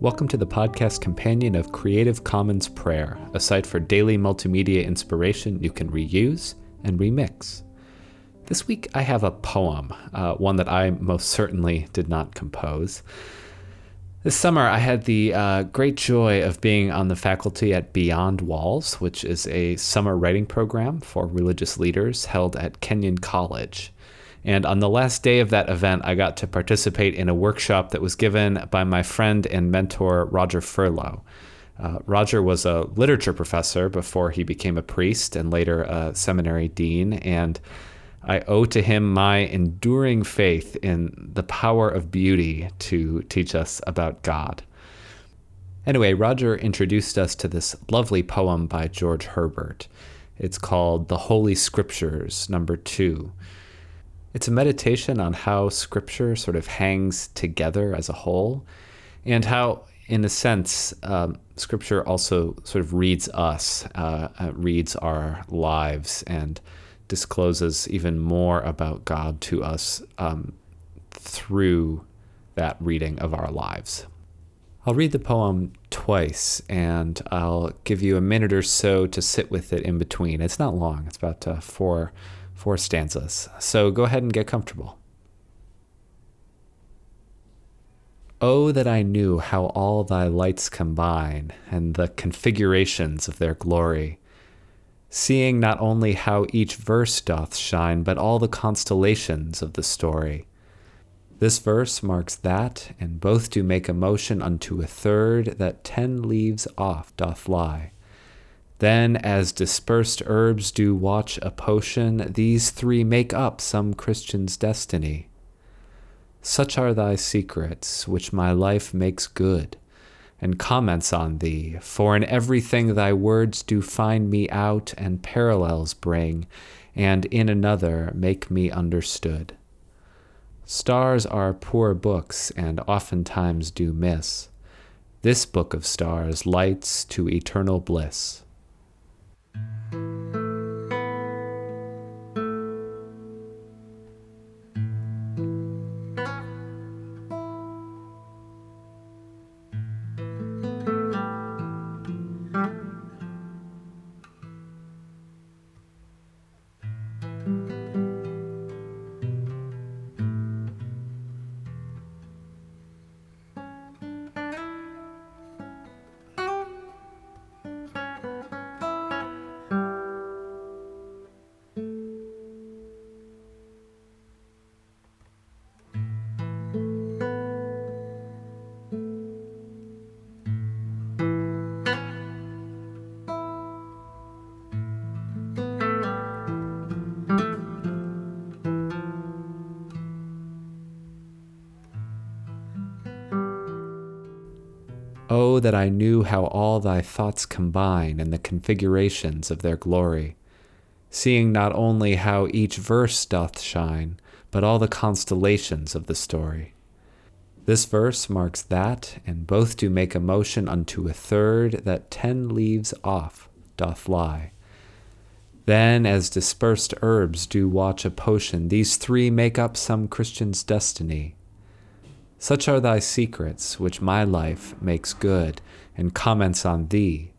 Welcome to the podcast companion of Creative Commons Prayer, a site for daily multimedia inspiration you can reuse and remix. This week I have a poem, uh, one that I most certainly did not compose. This summer, I had the uh, great joy of being on the faculty at Beyond Walls, which is a summer writing program for religious leaders held at Kenyon College. And on the last day of that event, I got to participate in a workshop that was given by my friend and mentor, Roger Ferlo. Uh, Roger was a literature professor before he became a priest and later a seminary dean. And I owe to him my enduring faith in the power of beauty to teach us about God. Anyway, Roger introduced us to this lovely poem by George Herbert. It's called The Holy Scriptures, number two. It's a meditation on how scripture sort of hangs together as a whole, and how, in a sense, um, scripture also sort of reads us, uh, uh, reads our lives, and discloses even more about God to us um, through that reading of our lives. I'll read the poem twice and I'll give you a minute or so to sit with it in between. It's not long, it's about uh, four four stanzas. So go ahead and get comfortable. Oh, that I knew how all thy lights combine, and the configurations of their glory, seeing not only how each verse doth shine, but all the constellations of the story. This verse marks that, and both do make a motion unto a third that ten leaves off doth lie. Then, as dispersed herbs do watch a potion, these three make up some Christian's destiny. Such are thy secrets, which my life makes good, and comments on thee, for in everything thy words do find me out and parallels bring, and in another make me understood. Stars are poor books, and oftentimes do miss. This book of stars lights to eternal bliss. Oh, that I knew how all thy thoughts combine in the configurations of their glory, seeing not only how each verse doth shine, but all the constellations of the story. This verse marks that, and both do make a motion unto a third that ten leaves off doth lie. Then, as dispersed herbs do watch a potion, these three make up some Christian's destiny. Such are thy secrets, which my life makes good, and comments on thee.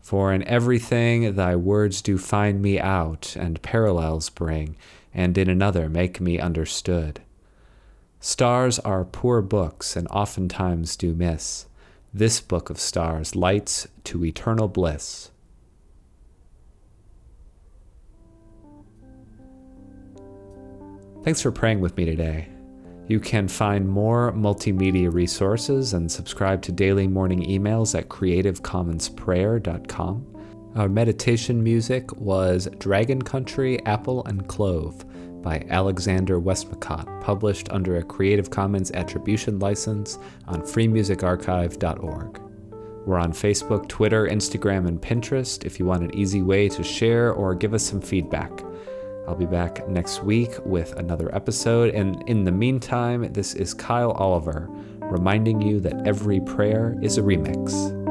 For in everything thy words do find me out, and parallels bring, and in another make me understood. Stars are poor books, and oftentimes do miss. This book of stars lights to eternal bliss. Thanks for praying with me today. You can find more multimedia resources and subscribe to daily morning emails at creativecommonsprayer.com. Our meditation music was Dragon Country, Apple and Clove by Alexander Westmacott, published under a Creative Commons Attribution license on freemusicarchive.org. We're on Facebook, Twitter, Instagram, and Pinterest if you want an easy way to share or give us some feedback. I'll be back next week with another episode. And in the meantime, this is Kyle Oliver reminding you that every prayer is a remix.